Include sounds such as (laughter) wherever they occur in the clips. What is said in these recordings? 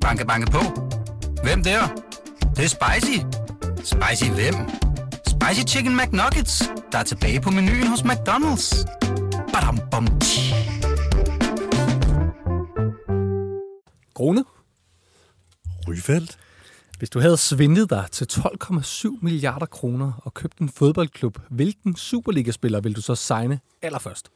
Banke, banke på. Hvem der? Det, det er spicy. Spicy hvem? Spicy Chicken McNuggets, der er tilbage på menuen hos McDonald's. Badum, bom, tji. Krone, Ryfeldt. hvis du havde svindlet dig til 12,7 milliarder kroner og købt en fodboldklub, hvilken Superliga-spiller vil du så signe allerførst?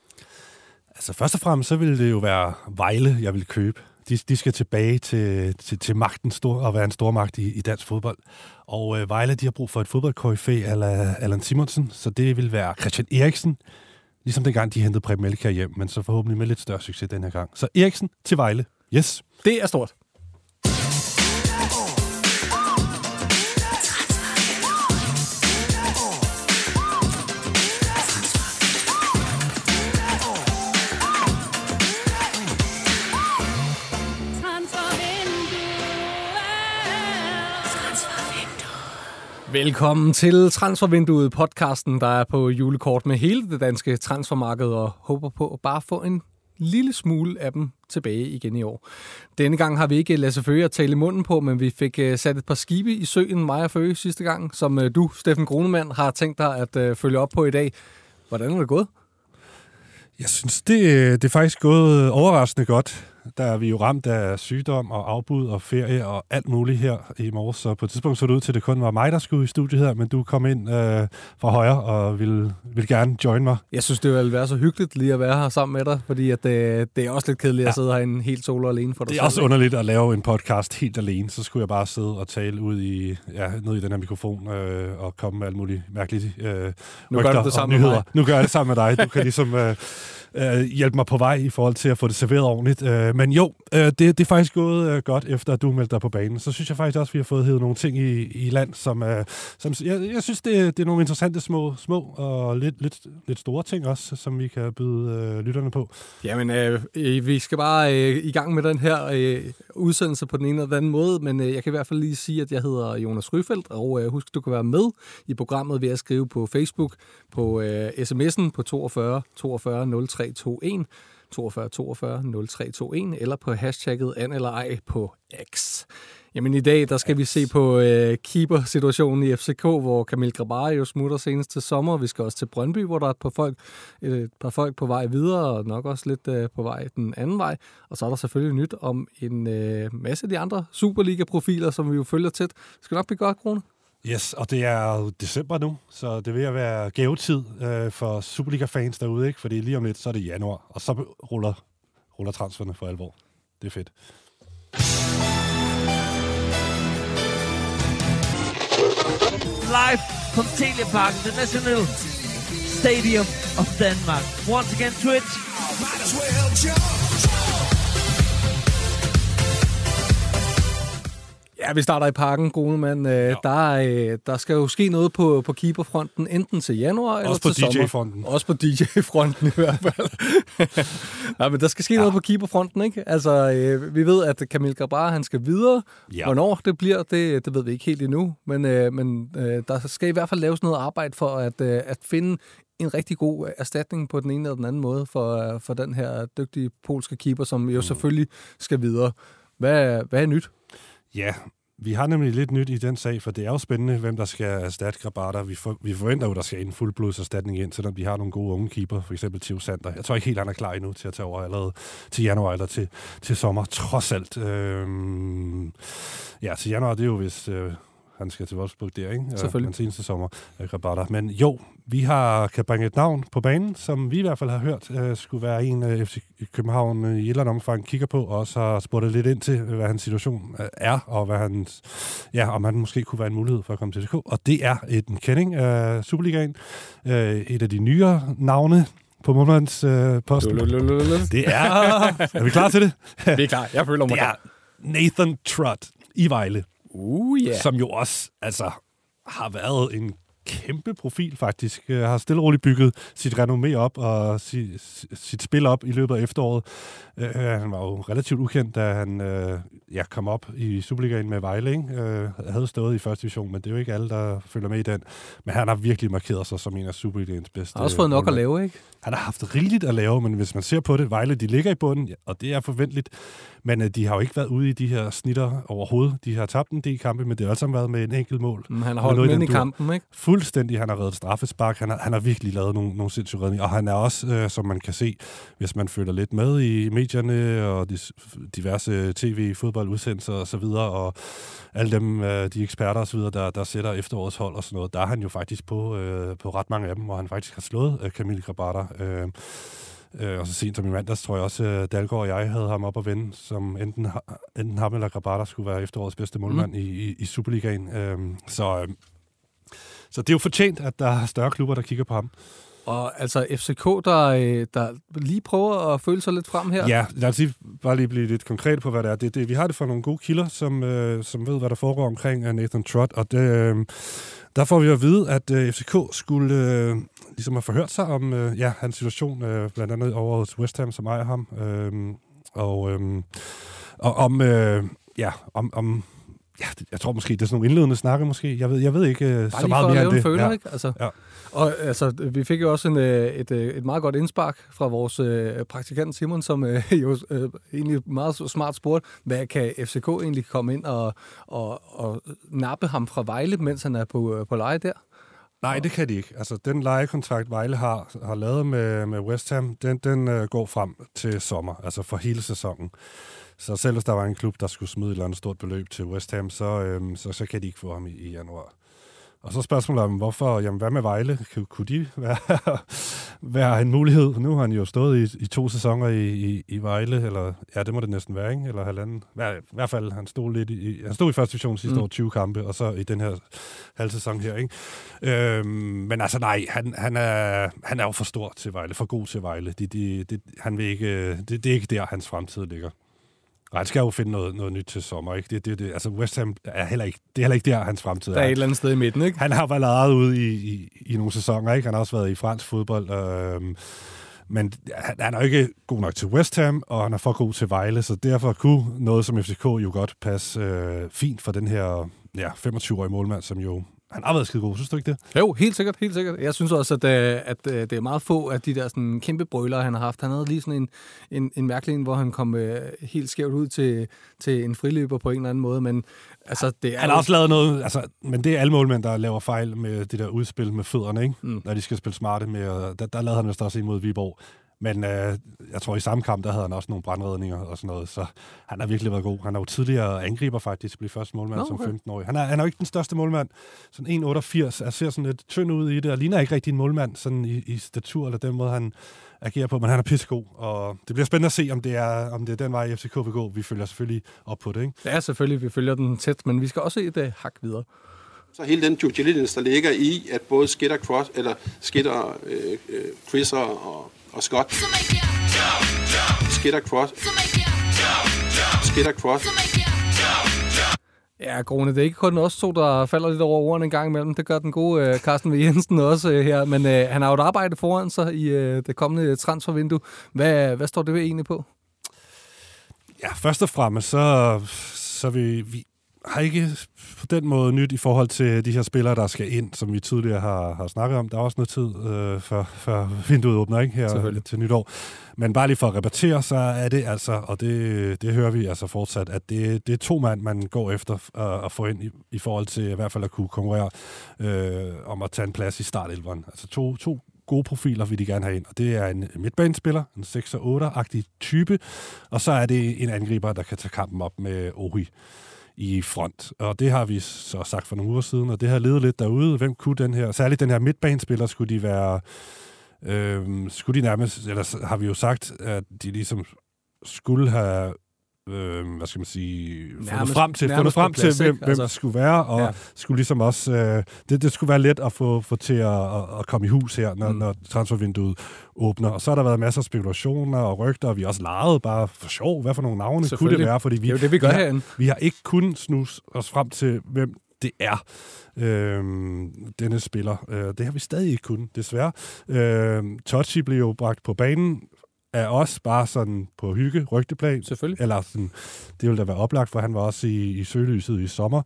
Altså først og fremmest, så ville det jo være Vejle, jeg vil købe. De, de skal tilbage til, til, til magten stor, og være en stor magt i, i dansk fodbold. Og øh, Vejle, de har brug for et fodboldkoryfæ ala Allan Simonsen, så det vil være Christian Eriksen, ligesom dengang de hentede Præm Melkær hjem, men så forhåbentlig med lidt større succes den her gang. Så Eriksen til Vejle. Yes. Det er stort. Velkommen til Transfervinduet, podcasten, der er på julekort med hele det danske transfermarked og håber på at bare få en lille smule af dem tilbage igen i år. Denne gang har vi ikke Lasse Føge at tale i munden på, men vi fik øh, sat et par skibe i søen, mig og Føge sidste gang, som øh, du, Steffen Grunemann, har tænkt dig at øh, følge op på i dag. Hvordan er det gået? Jeg synes, det, det er faktisk gået overraskende godt. Der er vi jo ramt af sygdom og afbud og ferie og alt muligt her i morges. Så på et tidspunkt så det ud til, at det kun var mig, der skulle i studiet her, men du kom ind øh, fra højre og ville, ville gerne join mig. Jeg synes, det vil være så hyggeligt lige at være her sammen med dig, fordi at det, det er også lidt kedeligt ja. at sidde herinde helt solo alene for dig Det er selv, også underligt at lave en podcast helt alene. Så skulle jeg bare sidde og tale ud i, ja, ned i den her mikrofon øh, og komme med alt muligt mærkeligt øh, Nu gør du det sammen med mig. Nu gør jeg det sammen med dig. Du kan (laughs) ligesom øh, øh, hjælpe mig på vej i forhold til at få det serveret ordentligt. Øh, men jo, øh, det, det er faktisk gået øh, godt, efter at du meldte dig på banen. Så synes jeg faktisk også, at vi har fået hævet nogle ting i, i land, som, øh, som jeg, jeg synes, det, det er nogle interessante små, små og lidt, lidt, lidt store ting også, som vi kan byde øh, lytterne på. Jamen, øh, øh, vi skal bare øh, i gang med den her øh, udsendelse på den ene eller den anden måde, men øh, jeg kan i hvert fald lige sige, at jeg hedder Jonas Ryfeldt, og øh, husk, du kan være med i programmet ved at skrive på Facebook, på øh, sms'en på 42 42 0321, 42 42 0321, eller på hashtagget an eller ej på X. Jamen i dag, der skal vi se på øh, keeper-situationen i FCK, hvor Kamil Grabari jo smutter senest til sommer. Vi skal også til Brøndby, hvor der er et par folk, et par folk på vej videre, og nok også lidt øh, på vej den anden vej. Og så er der selvfølgelig nyt om en øh, masse af de andre Superliga-profiler, som vi jo følger tæt. Det skal nok blive godt, Krone. Yes, og det er jo december nu, så det vil at være gavetid øh, for Superliga-fans derude, ikke? Fordi lige om lidt, så er det januar, og så ruller, ruller transferne for alvor. Det er fedt. live from Teleparken, the National Stadium of Denmark. Once again, Twitch. Ja, vi starter i parken, Grunemann. Øh, ja. der, øh, der skal jo ske noget på, på keeperfronten, enten til januar eller Også på til sommer. DJ-fronten. Også på DJ-fronten (laughs) i hvert fald. (laughs) ja, men der skal ske ja. noget på keeperfronten, ikke? Altså, øh, vi ved, at Kamil Grabara, han skal videre. Ja. Hvornår det bliver, det, det ved vi ikke helt endnu. Men, øh, men øh, der skal i hvert fald laves noget arbejde for at, øh, at finde en rigtig god erstatning på den ene eller den anden måde for, øh, for den her dygtige polske keeper, som jo selvfølgelig skal videre. Hvad, hvad er nyt? Ja, vi har nemlig lidt nyt i den sag, for det er jo spændende, hvem der skal erstatte Grabata. Vi, for, vi forventer jo, der skal en fuldblodserstatning ind, selvom vi har nogle gode unge keeper, for eksempel Theo Sander. Jeg tror ikke helt, han er klar endnu til at tage over allerede til januar eller til, til sommer, trods alt. Øhm, ja, til januar, det er jo hvis... Øh, han skal til Wolfsburg der, ikke? Selvfølgelig. Den seneste sommer, øh, Grabata. Men jo, vi har kan bringe et navn på banen, som vi i hvert fald har hørt, øh, skulle være en af FC København øh, i et eller andet omfang kigger på, og også har spurgt lidt ind til, hvad hans situation øh, er, og hvad hans, ja, om han måske kunne være en mulighed for at komme til FCK. Og det er en kending af Superligaen. Øh, et af de nyere navne på målmands øh, posten. Det er... er vi klar til det? Vi er klar. Jeg føler mig Det er Nathan Trott i Vejle Uh, ja. som jo også altså, har været en kæmpe profil faktisk. Øh, har stille og roligt bygget sit renommé op og si, sit spil op i løbet af efteråret. Øh, han var jo relativt ukendt, da han øh, ja, kom op i Superligaen med Vejle. Ikke? Øh, havde stået i første division, men det er jo ikke alle, der følger med i den. Men han har virkelig markeret sig som en af Superligaens bedste. Han har også fået nok at lave, ikke? Han har haft rigeligt at lave, men hvis man ser på det, Vejle, de ligger i bunden, og det er forventeligt. Men øh, de har jo ikke været ude i de her snitter overhovedet. De har tabt en del kampe, men det har altså været med en enkelt mål. Men han har holdt med i kampen, ikke? Fuldstændig. Han har reddet straffespark. Han har, han har virkelig lavet nogle, nogle sindssyge redninger. Og han er også, øh, som man kan se, hvis man følger lidt med i medierne og de, diverse tv-fodboldudsendelser og så videre, og alle dem, øh, de eksperter og så videre, der, der sætter efterårets hold og sådan noget, der er han jo faktisk på, øh, på ret mange af dem, hvor han faktisk har slået øh, Camille Grabata. Øh, Øh, og så sent som i mandags, tror jeg også, øh, Dalgaard og jeg havde ham op at vende, som enten, enten ham eller Grabata skulle være efterårets bedste målmand mm. i, i, i Superligaen. Øh, så, øh, så det er jo fortjent, at der er større klubber, der kigger på ham. Og altså FCK, der, øh, der lige prøver at føle sig lidt frem her. Ja, lad os lige, bare lige blive lidt konkret på, hvad det er. Det, det, vi har det fra nogle gode kilder, som, øh, som ved, hvad der foregår omkring øh, Nathan Trott, og det, øh, der får vi at vide, at øh, FCK skulle øh, ligesom have forhørt sig om øh, ja, hans situation, øh, blandt andet over hos West Ham, som ejer ham, øh, og, øh, og om, øh, ja, om, om ja, jeg tror måske, det er sådan nogle indledende snakke måske. Jeg ved, jeg ved ikke uh, så meget mere end det. Føler, ja. ikke? Altså, ja. Og altså, vi fik jo også en, øh, et, øh, et meget godt indspark fra vores uh, praktikant Simon, som uh, (laughs) jo uh, egentlig meget smart spurgte, hvad kan FCK egentlig komme ind og, og, og nappe ham fra Vejle, mens han er på, uh, på leje der? Nej, det kan de ikke. Altså, den lejekontrakt, Vejle har, har lavet med, med West Ham, den, den uh, går frem til sommer, altså for hele sæsonen. Så selv hvis der var en klub, der skulle smide et eller andet stort beløb til West Ham, så, øhm, så, så kan de ikke få ham i, i januar. Og så spørgsmålet om, hvorfor, jamen hvad med Vejle? Kunne de være, (laughs) være en mulighed? Nu har han jo stået i, i to sæsoner i, i, i Vejle, eller ja, det må det næsten være, ikke? Eller halvanden. I hvert fald, han stod lidt i, han stod i første division sidste mm. år, 20 kampe, og så i den her halv sæson her, ikke? Øhm, men altså nej, han, han, er, han er jo for stor til Vejle, for god til Vejle. De, de, de, han vil ikke, det, det er ikke der, hans fremtid ligger. Nej, han skal jo finde noget, noget nyt til sommer. Ikke? Det, det, det, altså West Ham er heller ikke, det er heller ikke der, hans fremtid er. Der er et eller andet sted i midten, ikke? Han har været lejet ud i, i, i nogle sæsoner, ikke? Han har også været i fransk fodbold. Øh, men han, han er jo ikke god nok til West Ham, og han er for god til Vejle, så derfor kunne noget som FCK jo godt passe øh, fint for den her ja, 25-årige målmand, som jo han har været skide god, synes du ikke det? Jo, helt sikkert, helt sikkert. Jeg synes også, at, øh, at, at øh, det er meget få af de der sådan, kæmpe brøler, han har haft. Han havde lige sådan en, en, en mærkelig en, hvor han kom uh, helt skævt ud til, til en friløber på en eller anden måde, men altså, det er... Han har også lavet noget, altså, men det er alle målmænd, der laver fejl med det der udspil med fødderne, ikke? Mm. Når de skal spille smarte med, der, der lavede han vist også en mod Viborg. Men øh, jeg tror, i samme kamp, der havde han også nogle brandredninger og sådan noget. Så han har virkelig været god. Han er jo tidligere angriber faktisk, blev første målmand okay. som 15-årig. Han er, han er jo ikke den største målmand. Sådan 1,88. Jeg ser sådan lidt tynd ud i det, og ligner ikke rigtig en målmand sådan i, i statur, eller den måde, han agerer på. Men han er pissegod, og det bliver spændende at se, om det er, om det er den vej, FCK vil gå. Vi følger selvfølgelig op på det, ikke? Ja, selvfølgelig. Vi følger den tæt, men vi skal også et uh, hak videre. Så hele den due diligence, der ligger i, at både Skitter, Cross, eller Skitter, øh, øh, Chriser og og Scott. Skitter Cross. Skitter Cross. Ja, Grone, det er ikke kun os to, der falder lidt over ordene en gang imellem. Det gør den gode uh, Carsten V. Jensen også uh, her. Men uh, han har jo et arbejde foran sig i uh, det kommende transfervindue. Hvad, hvad står det ved egentlig på? Ja, først og fremmest, så, så vi, vi, har ikke på den måde nyt i forhold til de her spillere, der skal ind, som vi tidligere har, har snakket om. Der er også noget tid, øh, før, før vinduet åbner ikke her til nytår. Men bare lige for at repetere, så er det altså, og det, det hører vi altså fortsat, at det, det er to mand, man går efter at, at få ind i, i forhold til i hvert fald at kunne konkurrere øh, om at tage en plads i startelveren. Altså to, to gode profiler vil de gerne have ind, og det er en midtbanespiller, en 6 8-agtig type, og så er det en angriber, der kan tage kampen op med Ohi i front. Og det har vi så sagt for nogle uger siden, og det har ledet lidt derude. Hvem kunne den her, særligt den her midtbanespiller, skulle de være, øh, skulle de nærmest, eller har vi jo sagt, at de ligesom skulle have øh, hvad skal man sige, nærmest, fundet frem til, fundet frem plads, til hvem, hvem altså, det skulle være, og ja. skulle ligesom også, øh, det, det skulle være let at få, få til at, at, komme i hus her, når, mm. når transfervinduet åbner. Og så har der været masser af spekulationer og rygter, og vi har også leget bare for sjov, hvad for nogle navne kunne det være, fordi vi, det er jo det, vi gør vi har, vi har ikke kun snus os frem til, hvem det er øh, denne spiller. Øh, det har vi stadig ikke kunnet, desværre. Øh, Tochi blev jo bragt på banen af os, bare sådan på hygge, rygteplan. Selvfølgelig. Eller sådan, det ville da være oplagt, for han var også i, i søgelyset i sommer.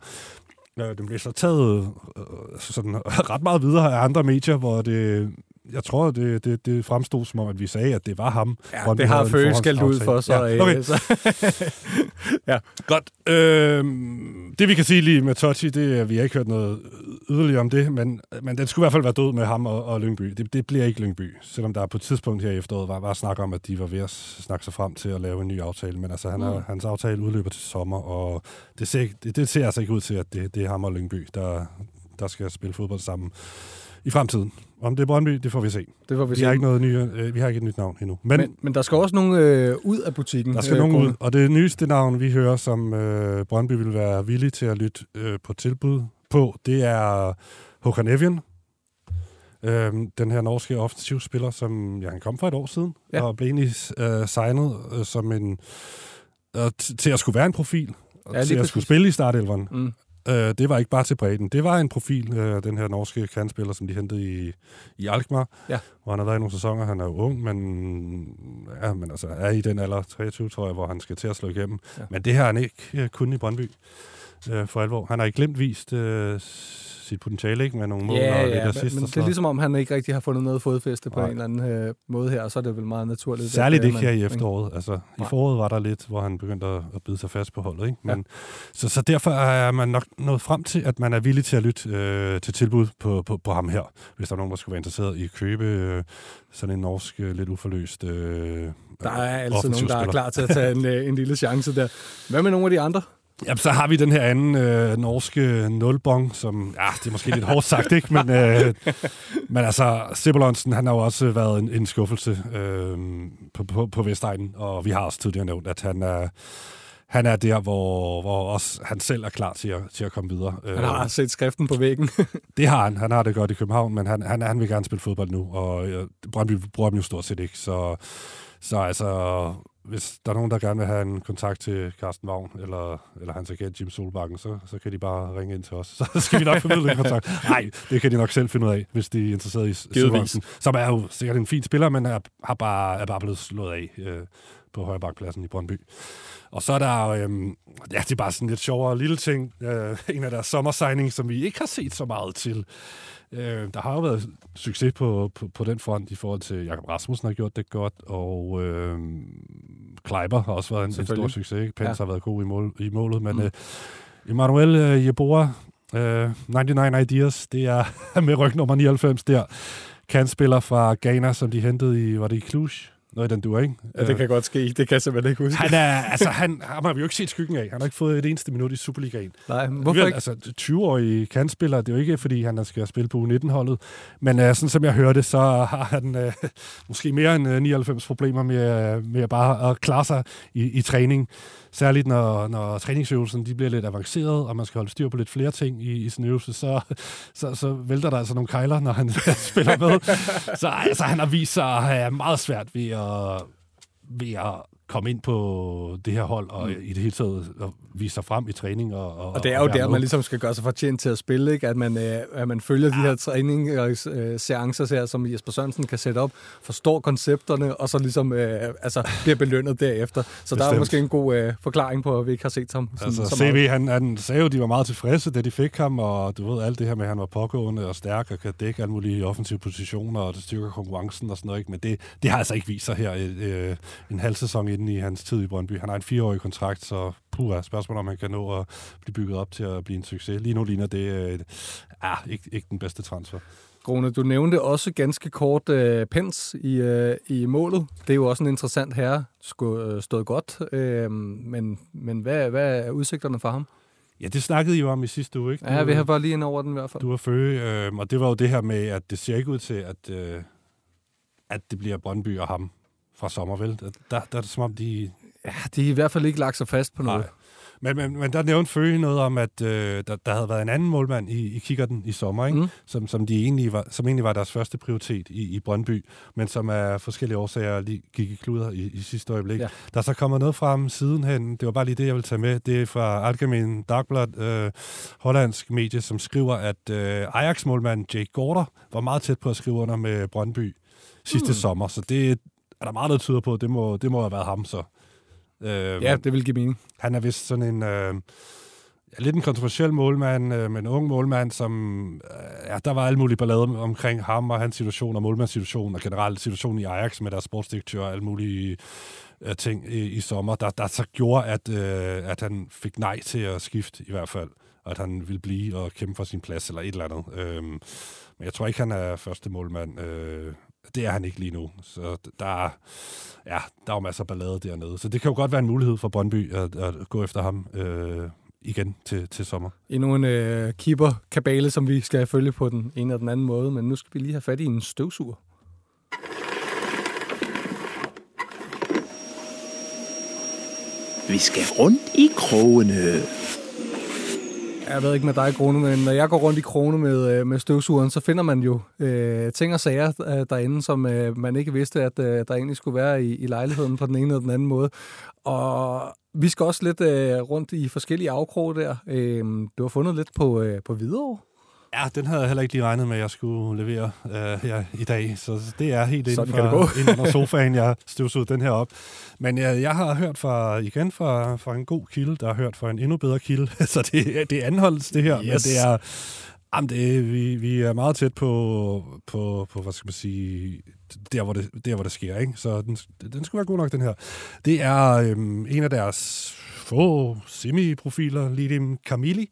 Øh, den blev så taget øh, sådan, ret meget videre af andre medier, hvor det jeg tror, det, det, det fremstod som om, at vi sagde, at det var ham. Ja, det har Føge skældt ud for, så... Ja, okay. så. (laughs) ja. Godt. Øhm, det vi kan sige lige med Totti, det er, vi har ikke hørt noget yderligere om det, men, men den skulle i hvert fald være død med ham og, og Lyngby. Det, det bliver ikke Lyngby, selvom der på et tidspunkt her i efteråret var, var snak om, at de var ved at snakke sig frem til at lave en ny aftale. Men altså, han er, mm. hans aftale udløber til sommer, og det ser, det, det ser altså ikke ud til, at det, det er ham og Lyngby, der, der skal spille fodbold sammen i fremtiden. Om det er Brøndby, det får vi se. Det får vi, vi se. Har ikke noget nye, øh, vi har ikke et nyt navn endnu. Men, men, men der skal også nogen øh, ud af butikken. Der skal øh, nogen ud, og det nyeste navn, vi hører, som øh, Brøndby vil være villig til at lytte øh, på tilbud på, det er Håkan Evian. Øh, den her norske offensivspiller, som ja, han kom for et år siden, ja. og blev egentlig øh, signet øh, som en, øh, til at skulle være en profil, ja, til at skulle spille i startelveren. Mm. Øh, det var ikke bare til bredden. Det var en profil, øh, den her norske kandspiller, som de hentede i, i Alkmaar, ja. hvor han har været i nogle sæsoner. Han er jo ung, men, ja, men altså, er i den alder, 23 tror jeg, hvor han skal til at slå igennem. Ja. Men det her er han ikke øh, kun i Brøndby øh, for alvor. Han har ikke glemt vist øh, sit potentiale, ikke? Med nogle mål ja, og lidt ja, assist men, men det er ligesom om, han ikke rigtig har fundet noget fodfæste på Nej. en eller anden øh, måde her, og så er det vel meget naturligt. Særligt ikke her i efteråret. Altså, Nej. i foråret var der lidt, hvor han begyndte at, at bide sig fast på holdet, ikke? Men, ja. så, så derfor er man nok nået frem til, at man er villig til at lytte øh, til tilbud på, på, på ham her, hvis der er nogen, der skulle være interesseret i at købe øh, sådan en norsk, øh, lidt uforløst øh, Der er altid nogen, der er klar til at tage en, øh, en lille chance der. Hvad med nogle af de andre? Jamen, så har vi den her anden øh, norske nulbong, som, ja, det er måske lidt hårdt sagt, ikke? Men, øh, men altså, Sibelonsen, han har jo også været en, en skuffelse øh, på, på, på Vestegnen, og vi har også tidligere nævnt, at han er, han er der, hvor, hvor også han selv er klar til at, til at komme videre. Han har øh, set skriften på væggen. (laughs) det har han. Han har det godt i København, men han, han, han vil gerne spille fodbold nu, og øh, Brøndby bruger ham jo stort set ikke, så, så altså hvis der er nogen, der gerne vil have en kontakt til Carsten Vagn, eller, eller hans agent Jim Solbakken, så, så kan de bare ringe ind til os. (laughs) Så skal vi nok formidle en kontakt. Nej, det kan de nok selv finde ud af, hvis de er interesseret i Sørensen, som er jo sikkert en fin spiller, men er, har bare, er bare blevet slået af øh, på højrebakpladsen i Brøndby. Og så er der, øh, ja, det er bare sådan lidt sjovere lille ting. Øh, (laughs) en af deres sommersigning, som vi ikke har set så meget til. Øh, der har jo været succes på, på, på den front i forhold til Jakob Rasmussen har gjort det godt, og øh, Kleiber har også været en, en stor succes. Ikke? Pence ja. har været god i, mål, i målet, men mm. øh, Emmanuel øh, Jeboa, øh, 99 Ideas, det er (laughs) med ryg nummer 99 der. Kan spiller fra Ghana, som de hentede i, var det i Cluj? Noget i den du ikke? Ja, det kan godt ske. Det kan jeg simpelthen ikke huske. Han, er, altså, han, han har vi jo ikke set skyggen af. Han har ikke fået et eneste minut i Superligaen. Nej, hvorfor ikke? Altså, 20-årig kandspiller, det er jo ikke, fordi han skal spille på U19-holdet. Men uh, sådan som jeg hørte, så har han uh, måske mere end uh, 99 problemer med, med bare at klare sig i, i træning. Særligt når, når træningsøvelsen de bliver lidt avanceret, og man skal holde styr på lidt flere ting i, i sin øvelse, så, så, så vælter der altså nogle kejler, når han (laughs) spiller med. Så altså, han har vist sig at have meget svært ved at, ved at komme ind på det her hold, og mm. i det hele taget at vise sig frem i træning. Og, og, og det er jo der, man ligesom skal gøre sig fortjent til at spille, ikke? At, man, øh, at man følger ja. de her træning og øh, seancer her, som Jesper Sørensen kan sætte op, forstår koncepterne, og så ligesom øh, altså, bliver belønnet derefter. Så Bestemt. der er måske en god øh, forklaring på, at vi ikke har set ham. Sådan, altså, CV, han, han sagde jo, de var meget tilfredse, da de fik ham, og du ved, alt det her med, at han var pågående og stærk og kan dække alle mulige offensive positioner, og det styrker konkurrencen og sådan noget. Ikke? Men det, det har altså ikke vist sig her øh, en halv sæson inden i hans tid i Brøndby. Han har en fireårig kontrakt, så puha, spørgsmål om han kan nå at blive bygget op til at blive en succes. Lige nu ligner det øh, ah, ikke, ikke den bedste transfer. Grone, du nævnte også ganske kort uh, Pens i, uh, i målet. Det er jo også en interessant herre, skulle uh, stået godt. Uh, men men hvad, hvad er udsigterne for ham? Ja, det snakkede I jo om i sidste uge, ikke? Du, ja, vi har bare lige ind over den i hvert fald. Du var føge, øh, og det var jo det her med, at det ser ikke ud til, at, øh, at det bliver Brøndby og ham fra sommer, vel? Der, der er det som om, de... Ja, de er i hvert fald ikke lagt sig fast på noget. Nej. Men, men, men der nævnte Føge noget om, at øh, der, der havde været en anden målmand i, i kikkerten i sommer, ikke? Mm. Som, som, de egentlig var, som egentlig var deres første prioritet i, i Brøndby, men som af forskellige årsager lige gik i kluder i, i sidste øjeblik. Ja. Der er så kommet noget frem sidenhen, det var bare lige det, jeg vil tage med. Det er fra Algemein Dagblad, øh, hollandsk medie, som skriver, at øh, Ajax-målmand Jake Gorder var meget tæt på at skrive under med Brøndby sidste mm. sommer, så det er der meget, der tyder på, det må, det må have været ham så. Øh, ja, det vil give mening. Han er vist sådan en... Øh, ja, lidt en kontroversiel målmand, øh, men en ung målmand, som... Øh, ja, der var alle mulige ballade omkring ham og hans situation, og målmandssituation, og generelt situationen i Ajax med deres sportsdirektør og alle mulige øh, ting i, i sommer, der, der så gjorde, at, øh, at han fik nej til at skifte i hvert fald, og at han ville blive og kæmpe for sin plads eller et eller andet. Øh, men jeg tror ikke, han er første målmand. Øh, det er han ikke lige nu. Så der er, ja, der er jo masser af ballade dernede. Så det kan jo godt være en mulighed for Brøndby at, at gå efter ham øh, igen til, til sommer. Endnu en øh, keeper-kabale, som vi skal følge på den ene eller den anden måde. Men nu skal vi lige have fat i en støvsuger. Vi skal rundt i krogene. Jeg ved ikke med dig, Krone, men når jeg går rundt i Krone med, øh, med støvsugeren, så finder man jo øh, ting og sager øh, derinde, som øh, man ikke vidste, at øh, der egentlig skulle være i, i lejligheden på den ene eller den anden måde. Og vi skal også lidt øh, rundt i forskellige afkroge der. Øh, du har fundet lidt på, øh, på Hvidovre. Ja, den havde jeg heller ikke lige regnet med, at jeg skulle levere øh, her i dag. Så det er helt inden for inden under (laughs) sofaen, jeg støvsugede den her op. Men jeg, jeg har hørt fra, igen fra, fra en god kilde, der har hørt fra en endnu bedre kilde. (laughs) så det, det anholdes det her. Yes. Men det er, jamen det, vi, vi er meget tæt på, på, på, hvad skal man sige, der hvor det, der, hvor det sker. Ikke? Så den, den skulle være god nok, den her. Det er øhm, en af deres få semi-profiler, Lidim Kamili,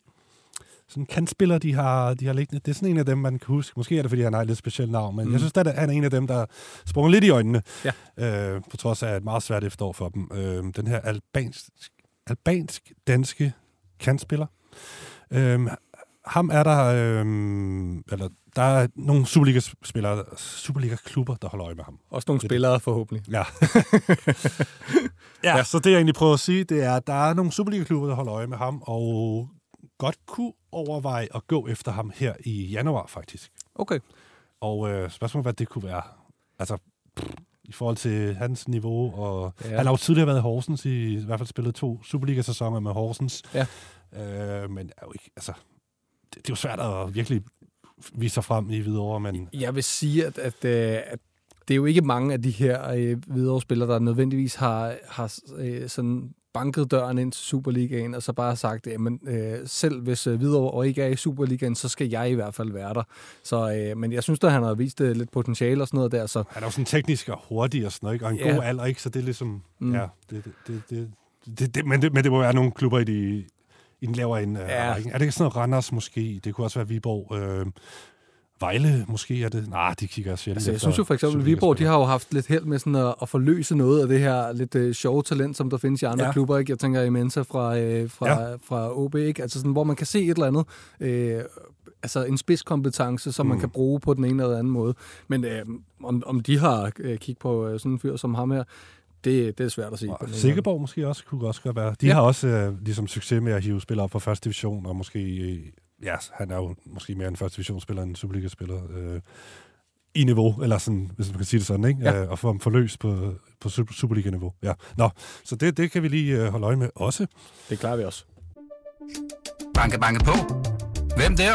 sådan kantspiller, de har, de har liggende. Det er sådan en af dem, man kan huske. Måske er det, fordi han har et lidt specielt navn, men mm. jeg synes, at han er en af dem, der springer lidt i øjnene, ja. øh, på trods af et meget svært efterår for dem. Øh, den her albansk, albansk-danske kantspiller. Øh, ham er der, øh, eller der er nogle Superliga-spillere, Superliga-klubber, der holder øje med ham. Også nogle spillere forhåbentlig. Ja. (laughs) ja, ja, så det jeg egentlig prøver at sige, det er, at der er nogle Superliga-klubber, der holder øje med ham, og godt kunne overveje at gå efter ham her i januar, faktisk. Okay. Og øh, spørgsmålet, hvad det kunne være. Altså, pff, i forhold til hans niveau, og ja. han har jo tidligere været i Horsens, i, i hvert fald spillet to Superliga-sæsoner med Horsens. Ja. Øh, men er jo ikke, altså, det, det er jo svært at virkelig vise sig frem i Hvidovre, men... Jeg vil sige, at, at, øh, at det er jo ikke mange af de her øh, Hvidovre-spillere, der nødvendigvis har, har øh, sådan banket døren ind til Superligaen, og så bare sagt, at øh, selv hvis øh, Hvidovre ikke er i Superligaen, så skal jeg i hvert fald være der. Så, øh, men jeg synes, at han har vist øh, lidt potentiale og sådan noget der. Så. Han er jo sådan teknisk og hurtig og sådan noget, ikke? og en ja. god alder, ikke? så det er ligesom... Mm. Ja, det, det, det, det, det, det, men, det, men det må være nogle klubber i, de, i den lavere ende. Ja. Er det ikke sådan noget Randers måske? Det kunne også være Viborg. Øh, Vejle måske er det. Nej, de kigger sjældent altså, Jeg synes jo for eksempel, Viborg, de har jo haft lidt held med sådan at, at forløse noget af det her lidt uh, sjove talent, som der findes i andre ja. klubber. Ikke? Jeg tænker i Mensa fra, uh, fra, ja. fra OB, ikke? Altså sådan, hvor man kan se et eller andet, uh, altså en spidskompetence, som mm. man kan bruge på den ene eller anden måde. Men uh, om, om de har uh, kigget på uh, sådan en fyr som ham her, det, det er svært at sige. Og Sikkerborg måske også kunne også godt være. De ja. har også uh, ligesom succes med at hive spillere op fra første division, og måske ja, han er jo måske mere en første divisionsspiller end en Superliga-spiller. Øh, i niveau, eller sådan, hvis man kan sige det sådan, ikke? Ja. Øh, og få ham forløst på, på Superliga-niveau. Ja. Nå, så det, det kan vi lige øh, holde øje med også. Det klarer vi også. Banke, banke på. Hvem der?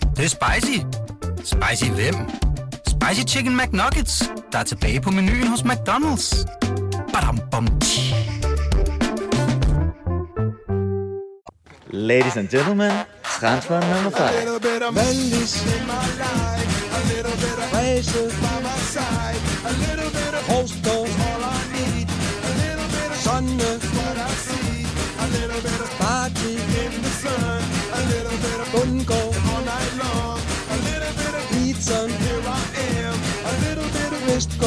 Det, det er spicy. Spicy hvem? Spicy Chicken McNuggets, der er tilbage på menuen hos McDonald's. Badum, bom, Ladies and gentlemen, transfer number five. A little bit of in my life. A little bit of by my side. A little bit of all I need. A little bit of what I see. A little bit of party in the sun. A little bit of all night long. A little bit of pizza. Here I am. A little bit of wrist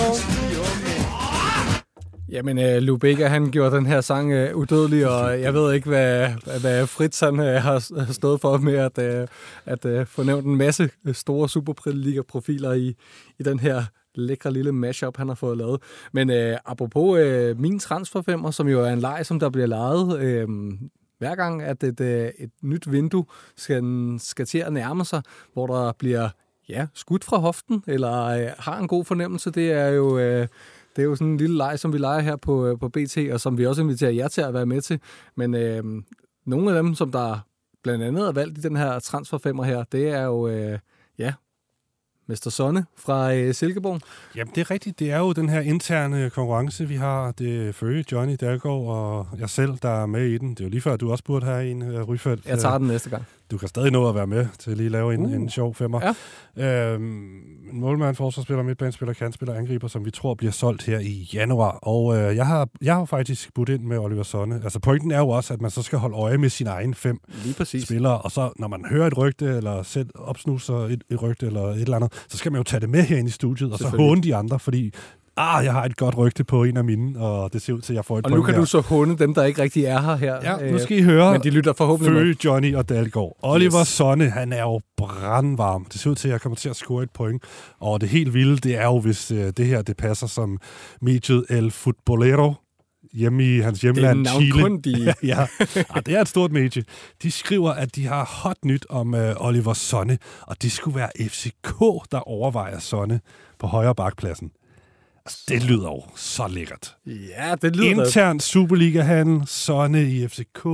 Jamen, uh, Lou Bega, han gjorde den her sang uh, udødelig, og (laughs) jeg ved ikke, hvad, hvad Fritz han, uh, har stået for med at, uh, at få nævnt en masse store Superliga-profiler i, i den her lækre lille mashup, han har fået lavet. Men uh, apropos uh, min transferfemmer, som jo er en leg, som der bliver lejet uh, hver gang, at et, øh, et nyt vindue skal, skal til at nærme sig, hvor der bliver ja, skudt fra hoften, eller øh, har en god fornemmelse, det er jo... Øh, det er jo sådan en lille leg, som vi leger her på, øh, på BT, og som vi også inviterer jer til at være med til. Men øh, nogle af dem, som der blandt andet er valgt i den her transferfemmer her, det er jo, øh, ja, Mester Sonne fra øh, Silkeborg. Jamen, det er rigtigt. Det er jo den her interne konkurrence, vi har. Det er Føge, Johnny Dalgaard og jeg selv, der er med i den. Det er jo lige før, du også burde have en, uh, Ryfeldt. Jeg tager den næste gang. Du kan stadig nå at være med til at lige lave en, Uh. en sjov femmer. Ja. Øhm, målmand, forsvarsspiller, midtbanespiller, kantspiller, angriber, som vi tror bliver solgt her i januar. Og øh, jeg, har, jeg har faktisk budt ind med Oliver Sonne. Altså pointen er jo også, at man så skal holde øje med sine egne fem Lige præcis. spillere, og så når man hører et rygte, eller selv opsnuser et, et rygte, eller et eller andet, så skal man jo tage det med her ind i studiet, og så håne de andre, fordi ah, jeg har et godt rygte på en af mine, og det ser ud til, at jeg får et Og nu kan her. du så hunde dem, der ikke rigtig er her. her Ja, nu Øh, skal I høre Men de lytter forhåbentlig. Føge, Johnny og Dalgaard. Oliver Yes. Sonne, han er jo brandvarm. Det ser ud til, at jeg kommer til at score et point. Og det helt vilde, det er jo, hvis øh, det her det passer som mediet El Futbolero, hjemme i hans Det er hjemland Chile. navnkundige. (laughs) ja, ah, det er et stort medie. De skriver, at de har hot nyt om øh, Oliver Sonne, og det skulle være FCK, der overvejer Sonne på højre bakpladsen. Det lyder jo så lækkert. Ja, det lyder Intern Superliga-handel, Sonne i FCK,